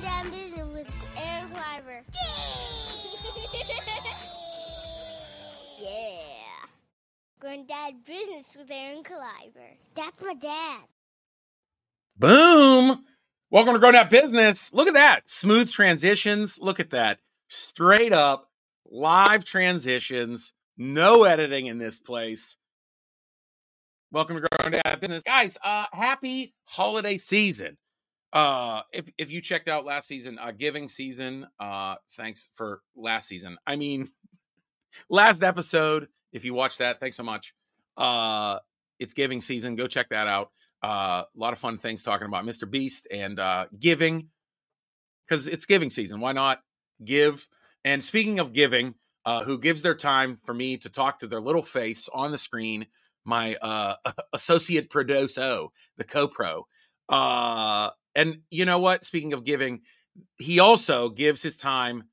Grown Dad Business with Aaron Kleiber. yeah. Grown Dad Business with Aaron Kleiber. That's my dad. Boom. Welcome to Grown Up Business. Look at that. Smooth transitions. Look at that. Straight up live transitions. No editing in this place. Welcome to Grown Dad Business. Guys, uh, happy holiday season. Uh, if if you checked out last season, uh, giving season, uh, thanks for last season. I mean, last episode, if you watched that, thanks so much. Uh, it's giving season. Go check that out. Uh, a lot of fun things talking about Mr. Beast and uh, giving because it's giving season. Why not give? And speaking of giving, uh, who gives their time for me to talk to their little face on the screen? My uh, associate producer, the co-pro. Uh, and you know what? Speaking of giving, he also gives his time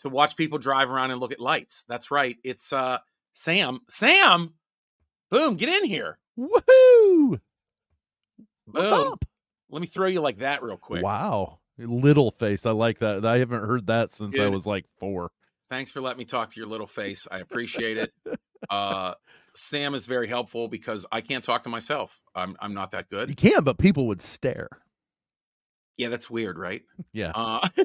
to watch people drive around and look at lights. That's right. It's uh, Sam. Sam, boom, get in here. Woohoo! What's Boom. up? Let me throw you like that real quick. Wow. Little face. I like that. I haven't heard that since I was like four. Thanks for letting me talk to your little face. I appreciate it. Uh, Sam is very helpful because I can't talk to myself. I'm I'm not that good. You can, but people would stare. Yeah, that's weird, right? Yeah. Uh,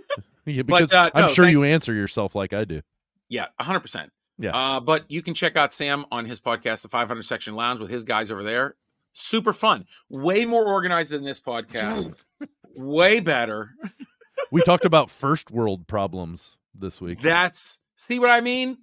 Yeah, But, because uh, I'm no, sure thank- you answer yourself like I do. yeah, 100. percent Yeah. Uh, but you can check out Sam on his podcast, the 500 Section Lounge, with his guys over there. Super fun. Way more organized than this podcast. Way better. We talked about first world problems this week. That's see what I mean?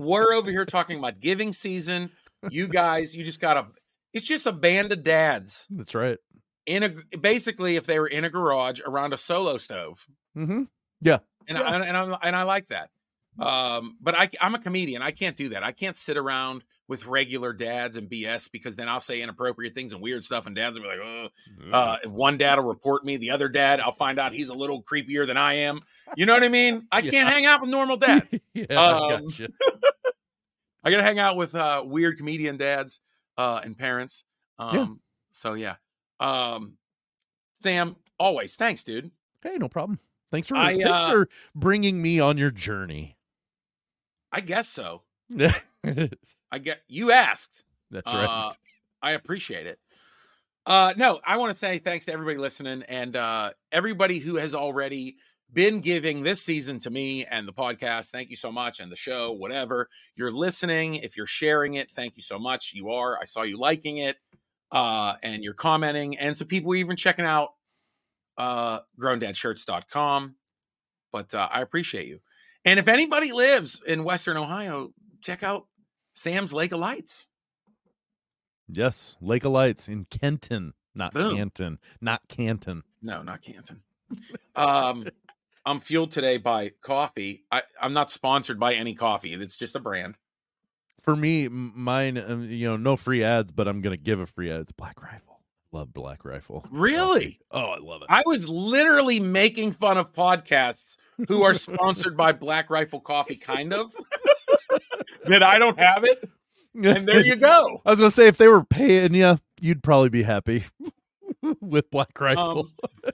We're over here talking about giving season. You guys, you just got a it's just a band of dads That's right. in a basically if they were in a garage around a solo stove. Mm-hmm. And Yeah. I, and I'm and I like that. Um but I I'm a comedian. I can't do that. I can't sit around with regular dads and BS because then I'll say inappropriate things and weird stuff and dads will be like, "Oh, uh, one dad will report me. The other dad, I'll find out he's a little creepier than I am. You know what I mean? I Yeah. can't hang out with normal dads. yeah, um, gotcha. I got to hang out with uh, weird comedian dads uh, and parents. Um, Yeah. So yeah, um, Sam, always thanks, dude. Hey, no problem. Thanks for I, thanks uh, for bringing me on your journey. I guess so. I get you asked. That's right. Uh, I appreciate it. Uh, no, I want to say thanks to everybody listening and uh, everybody who has already been giving this season to me and the podcast. Thank you so much. And the show, whatever you're listening, if you're sharing it, thank you so much. You are. I saw you liking it uh, and you're commenting. And some people even checking out uh, growndadshirts.com. But uh, I appreciate you. And if anybody lives in Western Ohio, check out Sam's Lake of Lights. yes, Lake of Lights in Kenton, not Boom. Canton, not Canton. No, not Canton. Um, I'm fueled today by coffee. I, I'm not sponsored by any coffee. It's just a brand. For me, mine, um, you know, no free ads, but I'm gonna give a free ad. It's Black Rifle. Love Black Rifle. Really? Oh, I love it. I was literally making fun of podcasts who are sponsored by Black Rifle Coffee, kind of. that I don't have it. And there you go. I was gonna say if they were paying you, you'd probably be happy with Black Rifle. Um,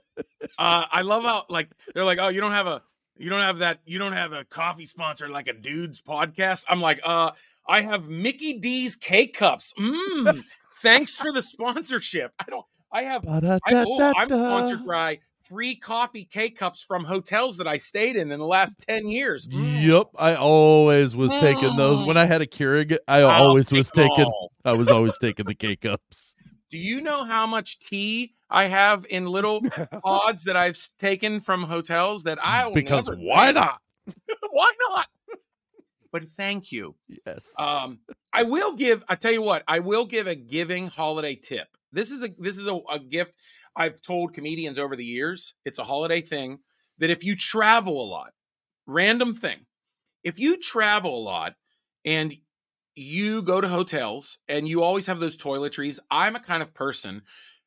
uh, I love how like they're like, oh, you don't have a you don't have that you don't have a coffee sponsor like a dude's podcast. I'm like, uh, I have Mickey D's K cups. Mmm. thanks for the sponsorship. I don't. I have. I, oh, I'm sponsored by three coffee K cups from hotels that I stayed in in the last ten years. Mm. Yep, I always was taking those. When I had a Keurig, I I'll always was taking. all. I was always taking the K cups. Do you know how much tea I have in little pods that I've taken from hotels that I will Because why not? why not? But thank you. Yes. Um, I will give. I tell you what, I will give a giving holiday tip. This is a this is a, a gift I've told comedians over the years. It's a holiday thing that if you travel a lot, random thing, if you travel a lot and you go to hotels and you always have those toiletries, I'm a kind of person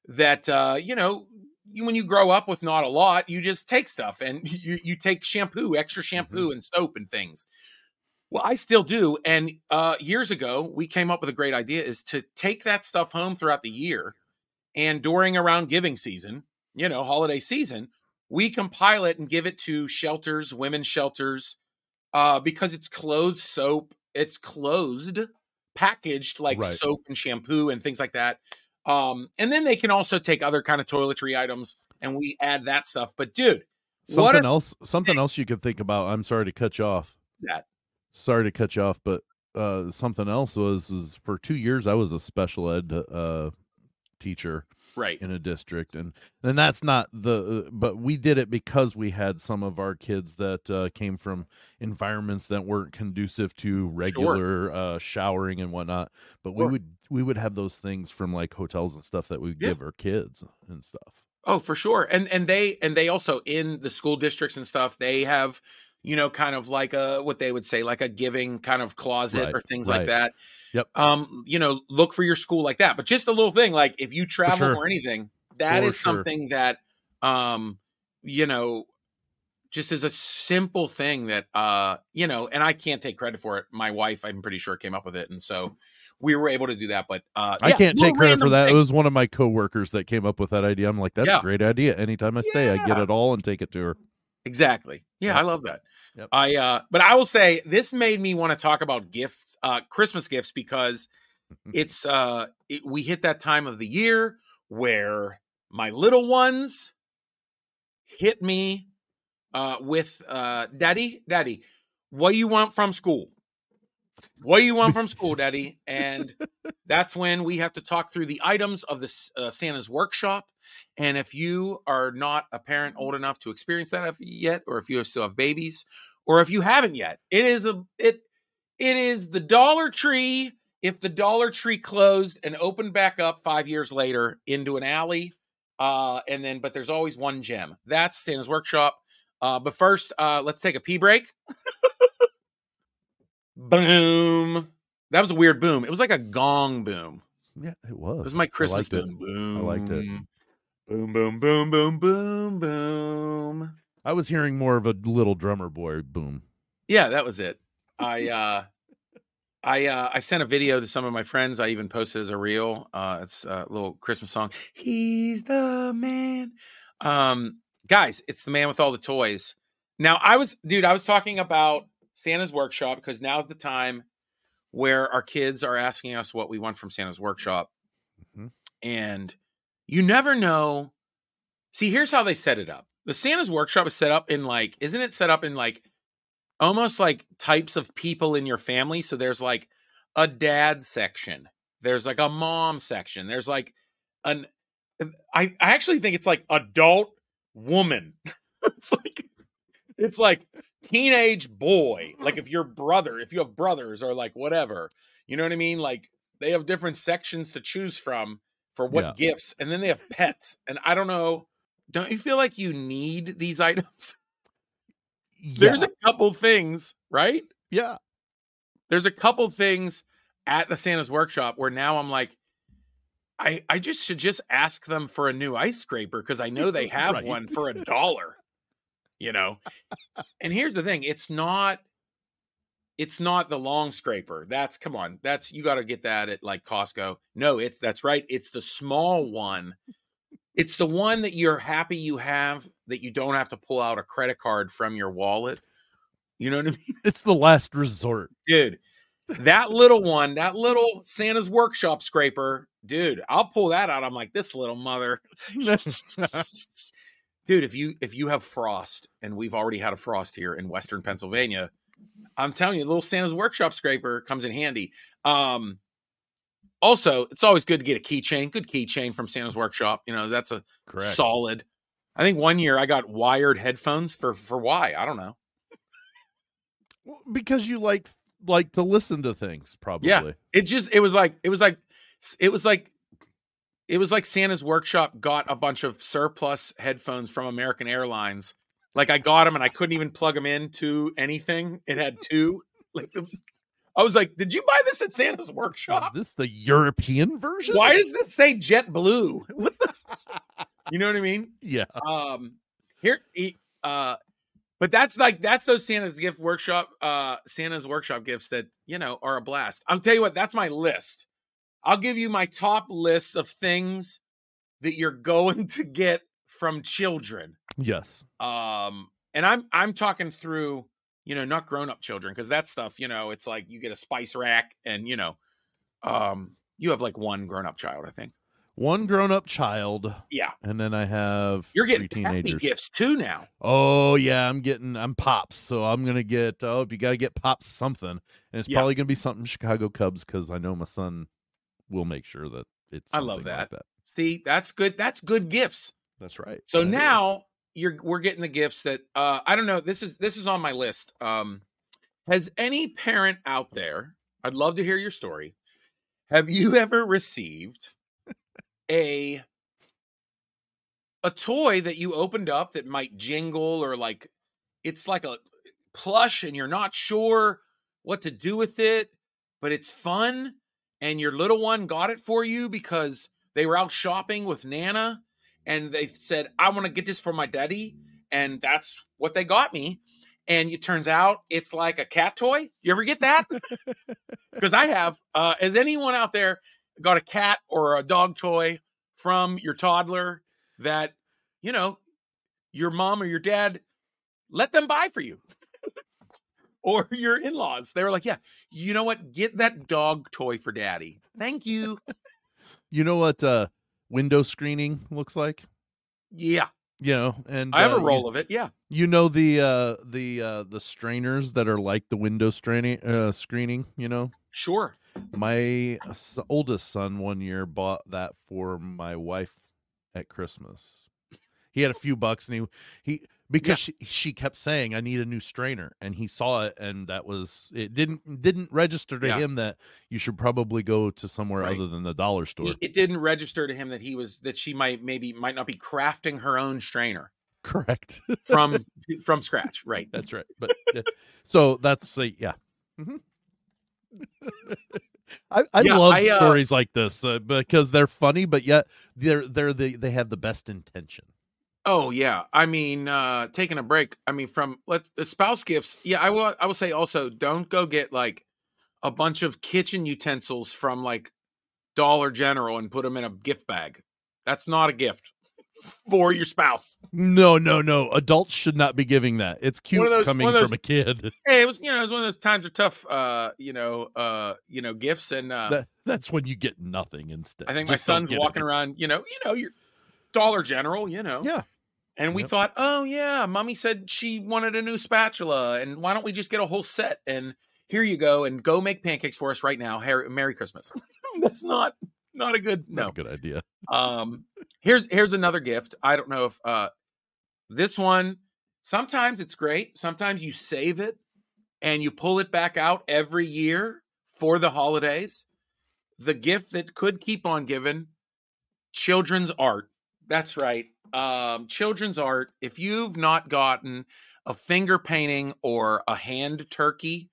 that uh, you know. You, when you grow up with not a lot, you just take stuff and you you take shampoo, extra shampoo, and soap and things. Well, I still do. And uh, years ago, we came up with a great idea is to take that stuff home throughout the year. And during around giving season, you know, holiday season, we compile it and give it to shelters, women's shelters, uh, because it's clothes soap. It's closed, packaged like Right. soap and shampoo and things like that. Um, and then they can also take other kind of toiletry items and we add that stuff. But dude, Something else. Something else you could think about. I'm sorry to cut you off. that Sorry to cut you off, but uh, something else was is for two years I was a special ed uh, teacher right. in a district, and and that's not the. Uh, but we did it because we had some of our kids that uh, came from environments that weren't conducive to regular uh, showering and whatnot. But we would we would have those things from like hotels and stuff that we Yeah. give our kids and stuff. Oh, for sure. And and they and they also in the school districts and stuff, they have, you know, kind of like a what they would say, like a giving kind of closet Right, or things right. like that. Yep. Um, you know, look for your school like that. But just a little thing, like if you travel sure. or anything, that For is sure. something that um, you know, just as a simple thing that uh, you know, and I can't take credit for it. My wife, I'm pretty sure, came up with it. And so we were able to do that. But uh I yeah, can't take credit for that. It was one of my coworkers that came up with that idea. I'm like, that's Yeah. a great idea. Anytime I stay, I get it all and take it to her. Exactly. Yeah. I love that. Yep. I uh but I will say this made me want to talk about gifts, uh Christmas gifts because it's uh it, we hit that time of the year where my little ones hit me uh with uh daddy, daddy, what do you want from school? What do you want from school, daddy? And that's when we have to talk through the items of this uh, Santa's workshop. And if you are not a parent old enough to experience that yet, or if you still have babies, or if you haven't yet, it is a it it is the Dollar Tree. If the Dollar Tree closed and opened back up five years later into an alley, uh, and then but there's always one gem. That's Santa's workshop. Uh, but first, uh, let's take a pee break. boom. That was a weird boom. It was like a gong boom. Yeah, it was. It was my Christmas liked it. boom. Boom. I liked it. Boom, boom, boom, boom, boom, boom. I was hearing more of a little drummer boy boom. Yeah, that was it. I uh I uh I sent a video to some of my friends. I even posted as a reel. Uh it's a little Christmas song. He's the man. Um guys, it's the man with all the toys. Now I was dude, I was talking about Santa's workshop because now's the time where our kids are asking us what we want from Santa's workshop. Mhm. And you never know. See, here's how they set it up. The Santa's workshop is set up in like, isn't it set up in like almost like types of people in your family? So there's like a dad section, there's like a mom section, there's like an I, I actually think it's like adult woman. it's like it's like teenage boy. Like if your brother, if you have brothers or like whatever, you know what I mean? Like they have different sections to choose from for what Yeah. gifts, and then they have pets. And I don't know, don't you feel like you need these items? There's a couple things, right? yeah. There's a couple things at the Santa's workshop where now I'm like, I I just should just ask them for a new ice scraper because I know they have Right. one for a dollar. You know, and here's the thing: it's not, it's not the long scraper. That's come on, that's you got to get that at like Costco. No, it's that's right. It's the small one. It's the one that you're happy you have that you don't have to pull out a credit card from your wallet. You know what I mean? It's the last resort. dude that little one that little santa's workshop scraper dude i'll pull that out i'm like this little mother dude if you if you have frost and we've already had a frost here in western pennsylvania i'm telling you the little santa's workshop scraper comes in handy. Um also it's always good to get a keychain good keychain from santa's workshop you know that's a Correct. solid. I think one year i got wired headphones for for why? I don't know. Well, because you like like to listen to things, probably. yeah it just it was like it was like it was like it was like Santa's workshop got a bunch of surplus headphones from American Airlines. Like I got them and I couldn't even plug them into anything. It had two. Like the, I was like, "Did you buy this at Santa's workshop? Is this the European version? Why does this say JetBlue? What the? You know what I mean? Yeah. um here uh but that's like that's those santa's gift workshop uh santa's workshop gifts that you know are a blast i'll tell you what that's my list i'll give you my top list of things that you're going to get from children Yes. Um, and I'm I'm talking through, you know, not grown up children because that stuff, you know, it's like you get a spice rack and you know, um, you have like one grown up child, I think. One grown up child, Yeah, and then I have you're getting teenagers. gifts too now. Oh yeah, I'm getting I'm pops, so I'm gonna get. Oh, if you got to get pops something, and it's Yeah. probably gonna be something Chicago Cubs because I know my son will make sure that it's. I love something like that. See, that's good. That's good gifts. That's right. So That is. now you're we're getting the gifts that uh I don't know. This is this is on my list. Um has any parent out there, I'd love to hear your story. Have you ever received a a toy that you opened up that might jingle or like it's like a plush and you're not sure what to do with it, but it's fun and your little one got it for you because they were out shopping with Nana and they said, I want to get this for my daddy. And that's what they got me. And it turns out it's like a cat toy. You ever get that? Because I have. Uh, has anyone out there got a cat or a dog toy from your toddler that, you know, your mom or your dad let them buy for you? Or your in laws. They were like, yeah, you know what? Get that dog toy for daddy. Thank you. you know what uh window screening looks like. Yeah. You know, and I have uh, a you- roll of it. Yeah. You know the uh the uh the strainers that are like the window straining uh screening, you know? Sure. My s- oldest son one year bought that for my wife at Christmas. He had a few bucks and he he because she, she kept saying I need a new strainer and he saw it and that was it didn't didn't register to Yeah. him that you should probably go to somewhere Right. other than the dollar store. He- it didn't register to him that he was that she might maybe might not be crafting her own strainer Correct. from from scratch. Right. That's right. But so that's uh, yeah. Mhm. I, I Yeah, love I, uh, stories like this uh, because they're funny, but yet they're they're the they have the best intention. Oh yeah. I mean, uh taking a break. I mean, from let the spouse gifts. Yeah, I will. I will say also, don't go get like a bunch of kitchen utensils from like Dollar General and put them in a gift bag. That's not a gift for your spouse. No, no, no. Adults should not be giving that. It's cute those- coming of from a kid. Hey, it was you know it was one of those times are tough. Uh, you know, uh, you know, gifts and uh, that, that's when you get nothing instead. I think my Just don't son's walking it. around, you know, you know, your Dollar General, you know. Yeah. And we Yep. thought, oh yeah, mommy said she wanted a new spatula, and why don't we just get a whole set? And here you go, and go make pancakes for us right now. Harry, Merry Christmas. That's not not a good Not no. a good idea. Um, here's here's another gift. I don't know if uh this one. Sometimes it's great. Sometimes you save it and you pull it back out every year for the holidays. The gift that could keep on giving children's art. That's right. Um, children's art. If you've not gotten a finger painting or a hand turkey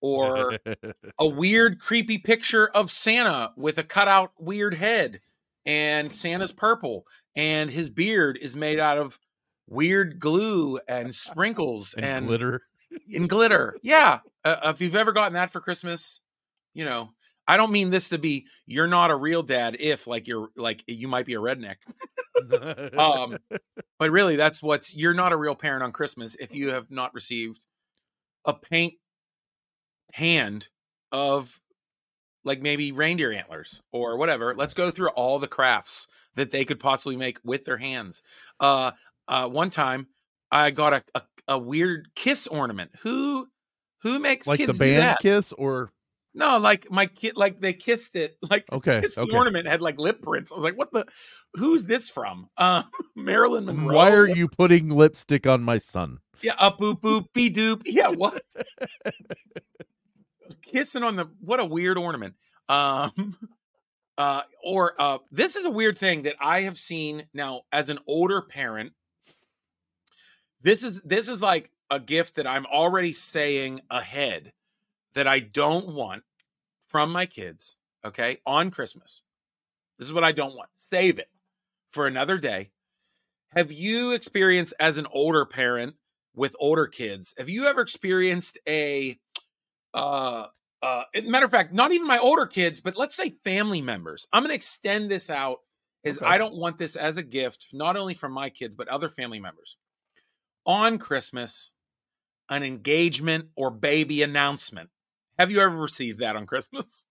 or a weird, creepy picture of Santa with a cutout weird head, and Santa's purple, and his beard is made out of weird glue and sprinkles and, and, glitter. and glitter. Yeah, uh, if you've ever gotten that for Christmas, you know. I don't mean this to be you're not a real dad if like you're like you might be a redneck. Um but really that's what's you're not a real parent on Christmas if you have not received a paint hand of like maybe reindeer antlers or whatever. Let's go through all the crafts that they could possibly make with their hands. Uh uh one time I got a a, a weird kiss ornament. Who who makes like the band kiss or No, like my kid like they kissed it like okay, kiss the ornament had like lip prints. I was like, what the who's this from? Uh Marilyn Monroe. Why are you putting lipstick on my son? Yeah, up boop boop be doop. Yeah, what? Kissing on the what a weird ornament. Um uh or uh this is a weird thing that I have seen now as an older parent. This is this is like a gift that I'm already saying ahead that I don't want from my kids, okay, on Christmas. This is what I don't want. Save it for another day. Have you experienced as an older parent with older kids? Have you ever experienced a uh uh matter of fact, not even my older kids, but let's say family members. I'm going to extend this out is Okay. I don't want this as a gift not only from my kids but other family members. on Christmas an engagement or baby announcement. Have you ever received that on Christmas?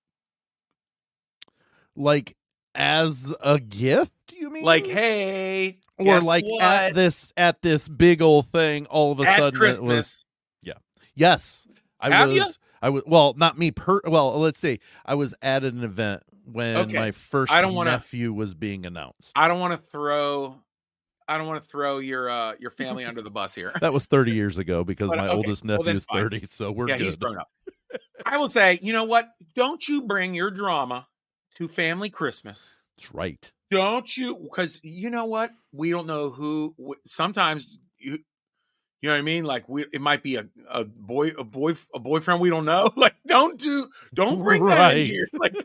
Like as a gift, you mean? Like, hey, or like what? at this at this big old thing, all of a At sudden Christmas. it was Yeah. yes. I Have was ya? I was well, not me per well, let's see. I was at an event when Okay. my first I don't wanna- nephew was being announced. I don't want to throw I don't want to throw your uh your family under the bus here. That was 30 years ago because But, my okay, oldest nephew then is 30, so we're yeah, good. he's grown up. I will say, you know what? Don't you bring your drama to family Christmas. That's right. Don't you? Because you know what? We don't know who. Sometimes you, you know what I mean. Like we, it might be a, a boy, a boy, a boyfriend we don't know. Like don't do, don't bring that in here. Like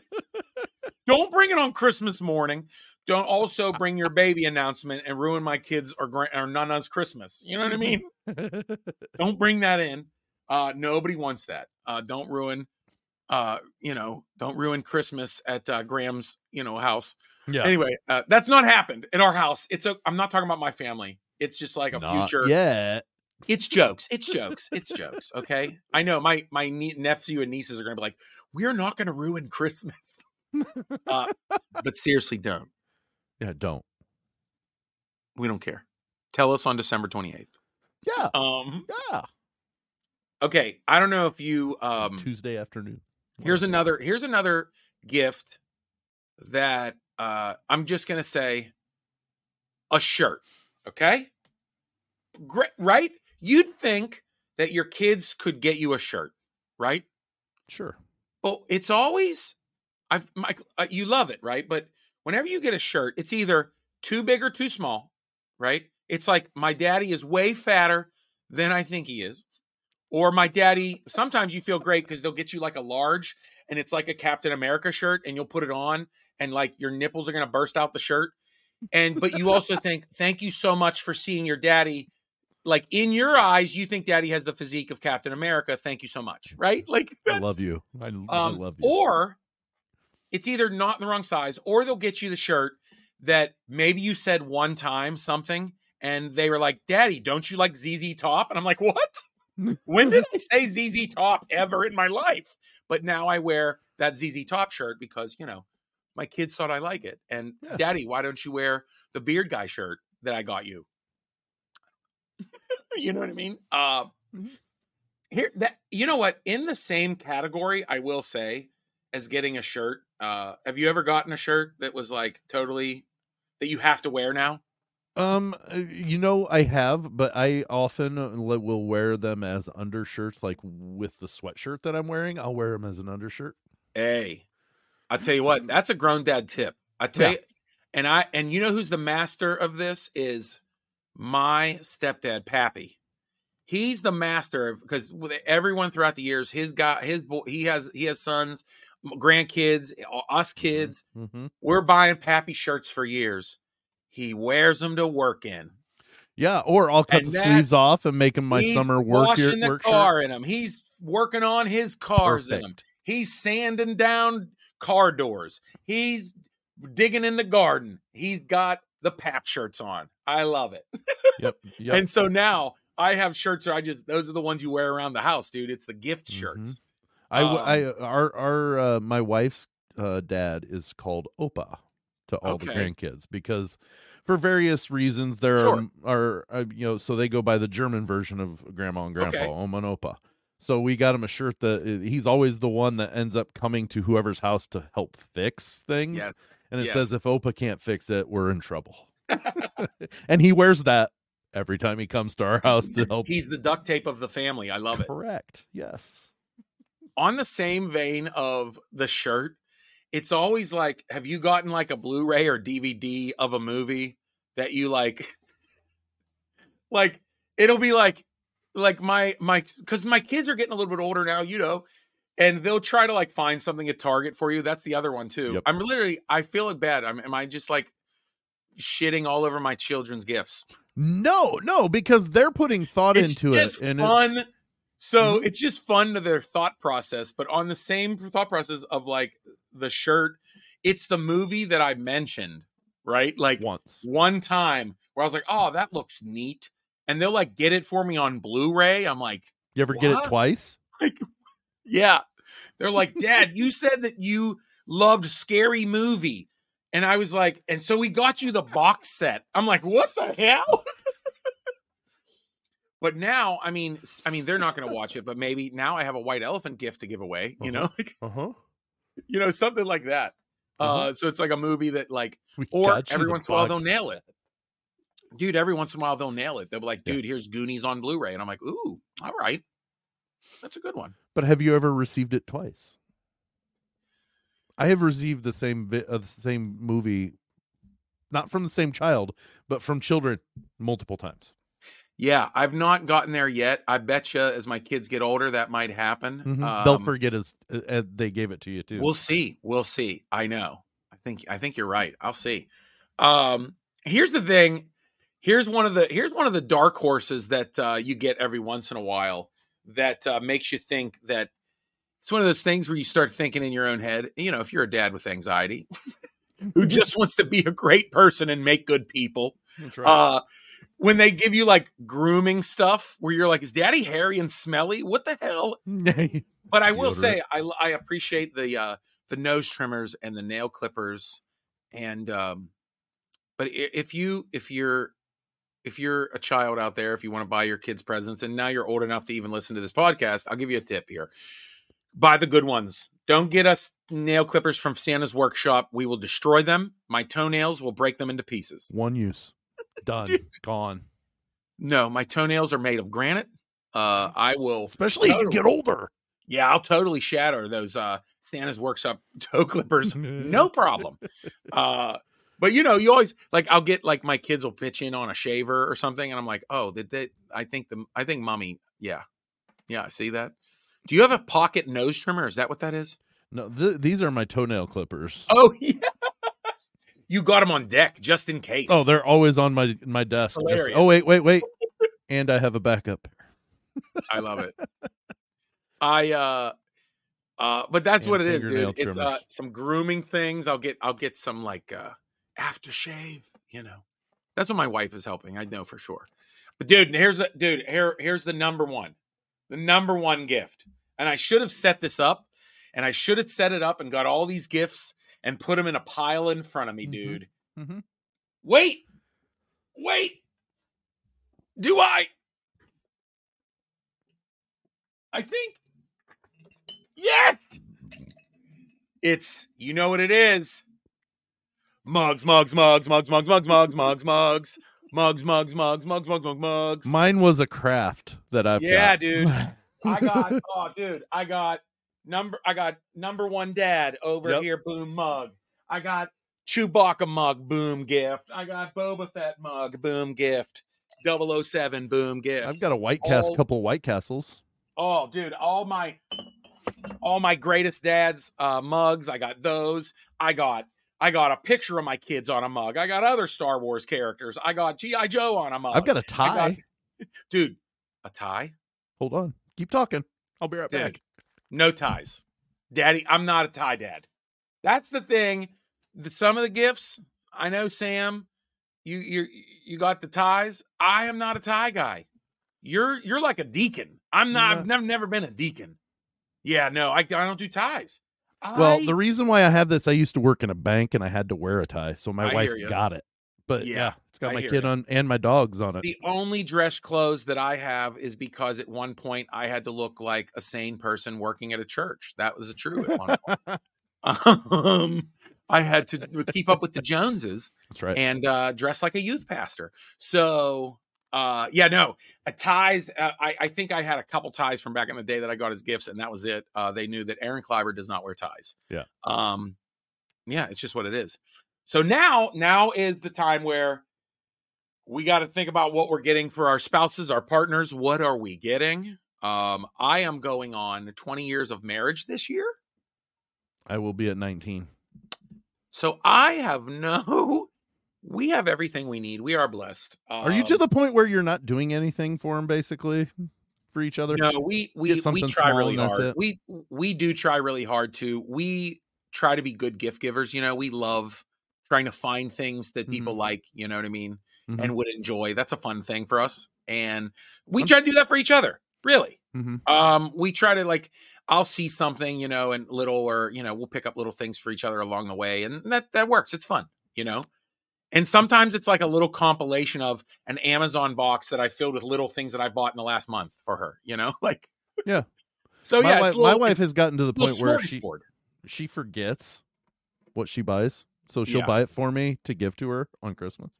don't bring it on Christmas morning. Don't also bring your baby announcement and ruin my kids or grand or nana's Christmas. You know what I mean? don't bring that in. Uh, nobody wants that. Uh, don't ruin. Uh, you know, don't ruin Christmas at uh, Graham's, you know, house yeah. anyway uh, that's not happened in our house it's a i'm not talking about my family it's just like a Not future Yeah. it's jokes it's jokes it's jokes okay i know my my nie- nephew and nieces are gonna be like we're not gonna ruin christmas uh, but seriously don't Yeah, don't. we don't care tell us on december 28th Yeah. um Yeah. Okay i don't know if you um Tuesday afternoon. here's another here's another gift that uh i'm just gonna say a shirt okay? Great, right? You'd think that your kids could get you a shirt right? Sure. but it's always i've my, uh, you love it right? But whenever you get a shirt it's either too big or too small right? It's like my daddy is way fatter than i think he is or my daddy sometimes you feel great because they'll get you like a large and it's like a captain america shirt and you'll put it on and like your nipples are going to burst out the shirt and but you also think thank you so much for seeing your daddy like in your eyes you think daddy has the physique of captain america thank you so much right like I love you. I, I um, love you. Or it's either not in the wrong size, or they'll get you the shirt that maybe you said one time something, and they were like, "Daddy, don't you like ZZ Top?" And I'm like, "What? When did I say ZZ Top ever in my life?" But now I wear that ZZ Top shirt because you know my kids thought I like it. And Yeah. Daddy, why don't you wear the beard guy shirt that I got you? you know what I mean? Uh, Mhm. here that you know what in the same category i will say as getting a shirt uh have you ever gotten a shirt that was like totally that you have to wear now Um, uh, you know, I have, but I often will wear them as undershirts, like with the sweatshirt that I'm wearing. I'll wear them as an undershirt. hey i tell you what that's a grown dad tip i tell Yeah. you and i and you know who's the master of this is my stepdad pappy he's the master of because with everyone throughout the years his guy his boy he has he has sons grandkids us kids Mm-hmm. we're buying pappy shirts for years he wears them to work in Yeah, or I'll cut And the that- sleeves off and make them my summer work here. washing the Work car in them. He's working on his cars in them. He's sanding down car doors. He's digging in the garden. He's got the pap shirts on. I love it. Yep. Yep. And so now I have shirts that I just those are the ones you wear around the house, dude. It's the gift Mhm. shirts. I, w- I Um, our our uh, my wife's uh, dad is called Opa to all the grandkids because for various reasons there Sure. are are uh, you know so they go by the German version of grandma and grandpa Okay. Oma and Opa. So we got him a shirt that uh, he's always the one that ends up coming to whoever's house to help fix things. Yes. And it yes. says if Opa can't fix it, we're in trouble. and he wears that every time he comes to our house to help. He's the duct tape of the family. I love it. correct. Yes. on the same vein of the shirt, it's always like, have you gotten like a Blu-ray or DVD of a movie that you like? like it'll be like, like my my because my kids are getting a little bit older now, you know, and they'll try to like find something at Target for you. That's the other one too. Yep. I'm literally, I feel like bad. I'm, am I just like shitting all over my children's gifts? No, no, because they're putting thought it's into it, and fun. it's So Mhm. it's just fun to their thought process, but on the same thought process of like the shirt, it's the movie that I mentioned, right? Like once. one time where I was like, "Oh, that looks neat," and they'll like get it for me on Blu-ray. I'm like, You ever get it twice? Like, yeah. They're like, Dad, you said that you loved scary movie. And I was like, and so we got you the box set. I'm like, what the hell? but now, I mean, I mean, they're not going to watch it, but maybe now I have a white elephant gift to give away. You know, like, Uh huh. you know, something like that. Uh, so it's like a movie that, like, We or every once in a while they'll nail it. Dude, every once in a while they'll nail it. They'll be like, Yeah. dude, here's Goonies on Blu-ray, and I'm like, ooh, all right, that's a good one. But have you ever received it twice? I have received the same vi- uh, the same movie, not from the same child, but from children multiple times. Yeah, I've not gotten there yet. I bet you as my kids get older, that might happen. Mhm. They'll Um, forget as uh, uh, they gave it to you too. We'll see. We'll see. I know. I think. I think you're right. I'll see. Um, here's the thing. Here's one of the. Here's one of the dark horses that uh, you get every once in a while that uh, makes you think that it's one of those things where you start thinking in your own head. You know, if you're a dad with anxiety who just wants to be a great person and make good people, That's uh when they give you like grooming stuff where you're like is daddy hairy and smelly? What the hell? But i will say i i appreciate the uh the nose trimmers and the nail clippers and um but if you if you're if you're a child out there if you want to buy your kids presents and now you're old enough to even listen to this podcast i'll give you a tip here. Buy the good ones. Don't get us nail clippers from santa's workshop. We will destroy them. My toenails will break them into pieces. One use, done, Dude. gone. No, my toenails are made of granite. Uh, I will, Especially you get older. yeah, I'll totally shatter those uh, Santa's Workshop toe clippers, no problem. Uh, but you know, you always like I'll get like my kids will pitch in on a shaver or something, and I'm like, oh, did they? I think the I think mommy, yeah, yeah, I see that. Do you have a pocket nose trimmer? Is that what that is? No, th- these are my toenail clippers. Oh yeah, you got them on deck just in case. Oh, they're always on my my desk. Just- oh wait, wait, wait. and I have a backup. I love it. I uh uh but that's And what it is, dude. It's uh some grooming things. I'll get I'll get some like uh aftershave, you know. That's what my wife is helping, I know for sure. But dude, here's the dude, here here's the number one. The number one gift. And I should have set this up and I should have set it up and got all these gifts and put them in a pile in front of me, Mhm. dude. Mhm. Wait. Wait. Do I? I think. Yes. It's you know what it is. Mugs, mugs, mugs, mugs, mugs, mugs, mugs, mugs, mugs, mugs, mugs, mugs, mugs, mugs, mugs, mugs. Mine was a craft that I've Yeah, got. dude. I got oh dude, I got number I got number one dad over Yep. here, boom mug. I got Chewbacca mug, boom gift. I got Boba Fett mug, boom gift. 007 boom gift. I've got a White Cast, couple White Castles. Oh, dude, all my all my greatest dads uh mugs, I got those. I got I got a picture of my kids on a mug. I got other Star Wars characters. I got G.I. Joe on a mug. I've got a tie. got- dude, a tie? Hold on. Keep talking. I'll be right Dude, back. No ties. Daddy, I'm not a tie dad. That's the thing. The, some of the gifts, I know, Sam, you you you got the ties. I am not a tie guy. You're you're like a deacon. I'm not. I've never never been a deacon. Yeah, no, I, I don't do ties. Well, I- the reason why I have this, I used to work in a bank and I had to wear a tie, so my I wife got it. But Yeah, yeah, it's got I my kid on and my dogs on it. the only dress clothes that I have is because at one point I had to look like a sane person working at a church. That was a true at one point. um, I had to keep up with the Joneses That's right. and uh, dress like a youth pastor. So, uh, yeah, no, uh, ties. Uh, I, I think I had a couple ties from back in the day that I got as gifts, and that was it. Uh, they knew that Aaron Kleiber does not wear ties. Yeah. Um, yeah, it's just what it is. So now, now is the time where we got to think about what we're getting for our spouses, our partners. What are we getting? Um, I am going on 20 years of marriage this year. I will be at 19. So I have no, we have everything we need. We are blessed. Are you to Um, the point where you're not doing anything for them, basically, for each other? No, we we we try really hard. it? We we do try really hard to. We try to be good gift givers. You know, we love trying to find things that people Mhm. like. You know what I mean? Mhm. and would enjoy. That's a fun thing for us, and we try to do that for each other. Really, Mhm. um, we try to like. I'll see something, you know, and little, or you know, we'll pick up little things for each other along the way, and that that works. It's fun, you know. And sometimes it's like a little compilation of an Amazon box that I filled with little things that I bought in the last month for her, you know, like Yeah. So my yeah, wife, it's my wife has gotten to the point where she she forgets what she buys, so she'll Yeah. buy it for me to give to her on Christmas.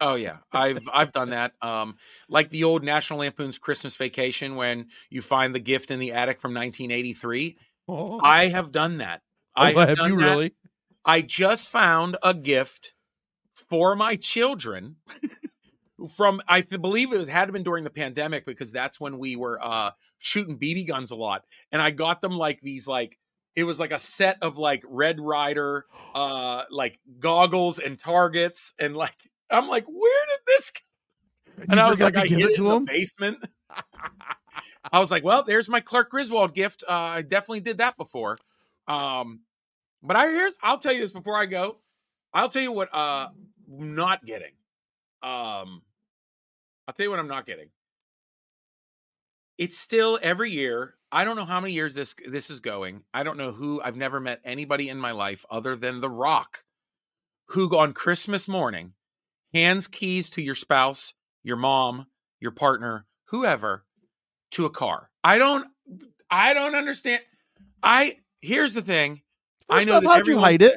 Oh yeah, I've I've done that. Um, like the old National Lampoon's Christmas Vacation when you find the gift in the attic from 1983. Oh, I have done that. I have, done you that. really? I just found a gift for my children from I believe it had been during the pandemic because that's when we were uh shooting BB guns a lot and I got them like these like it was like a set of like Red Ryder uh like goggles and targets and like I'm like where did this come? and You I was like I give hid it in the basement I was like well there's my Clark Griswold gift uh I definitely did that before um but I hear I'll tell you this before I go. I'll tell you what uh I'm not getting. Um I'll tell you what I'm not getting. It's still every year. I don't know how many years this this is going. I don't know who I've never met anybody in my life other than The Rock who on Christmas morning hands keys to your spouse, your mom, your partner, whoever to a car. I don't I don't understand. I here's the thing. I know off, that how'd you hide it?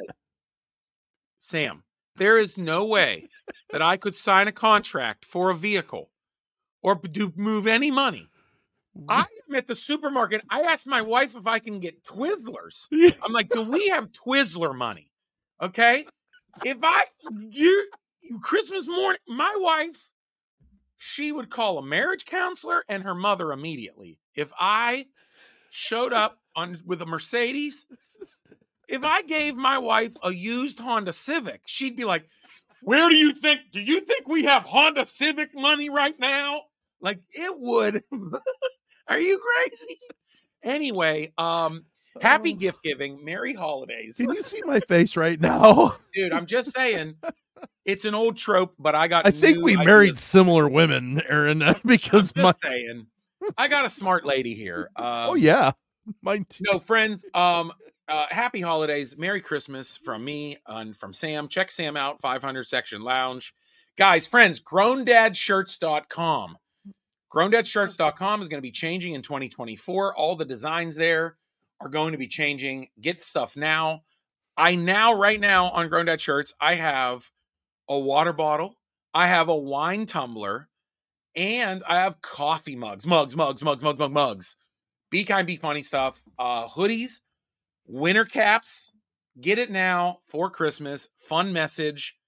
Sam, there is no way that I could sign a contract for a vehicle or do move any money. I am at the supermarket. I asked my wife if I can get Twizzlers. I'm like, do we have Twizzler money? Okay. If I you Christmas morning, my wife, she would call a marriage counselor and her mother immediately. If I showed up on with a Mercedes, if I gave my wife a used Honda Civic, she'd be like, Where do you think? Do you think we have Honda Civic money right now? Like it would. Are you crazy? Anyway, um, happy Oh. gift giving, merry holidays. Can you see my face right now? Dude, I'm just saying it's an old trope, but I got I think we married similar women, Aaron, because I'm my saying. I got a smart lady here. Um, oh yeah, mine too. No, friends, um, uh, happy holidays, Merry Christmas from me and from Sam. Check Sam out, 500 section lounge. Guys, friends, grown growndadshirts.com. Growndadshirts.com is going to be changing in 2024. All the designs there are going to be changing. Get stuff now. I now, right now on Grown Dad Shirts, I have a water bottle, I have a wine tumbler, and I have coffee mugs, mugs, mugs, mugs, mugs, mugs, mugs. Be kind, be funny stuff. Uh, hoodies, winter caps. Get it now for Christmas. Fun message.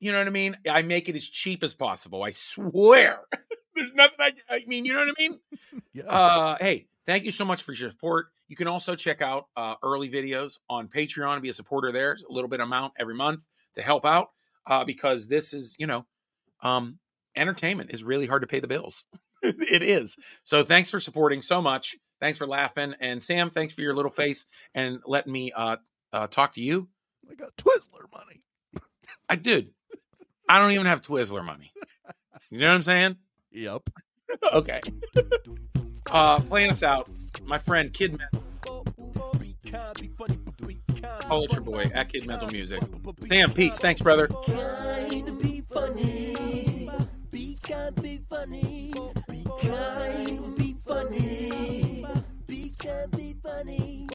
You know what I mean? I make it as cheap as possible. I swear. There's nothing I, I mean, you know what I mean? Yeah. Uh, hey, thank you so much for your support. You can also check out uh, early videos on Patreon and be a supporter there. It's a little bit amount every month to help out uh, because this is, you know, um, entertainment is really hard to pay the bills. it is. So thanks for supporting so much. Thanks for laughing. And Sam, thanks for your little face and letting me uh, uh, talk to you. I got Twizzler money. I did. I don't even have Twizzler money. You know what I'm saying? Yep. okay. Uh, playing us out, my friend Kid Mental. Call it your boy at Kid Mental Music. Damn, peace. Thanks, brother. be funny.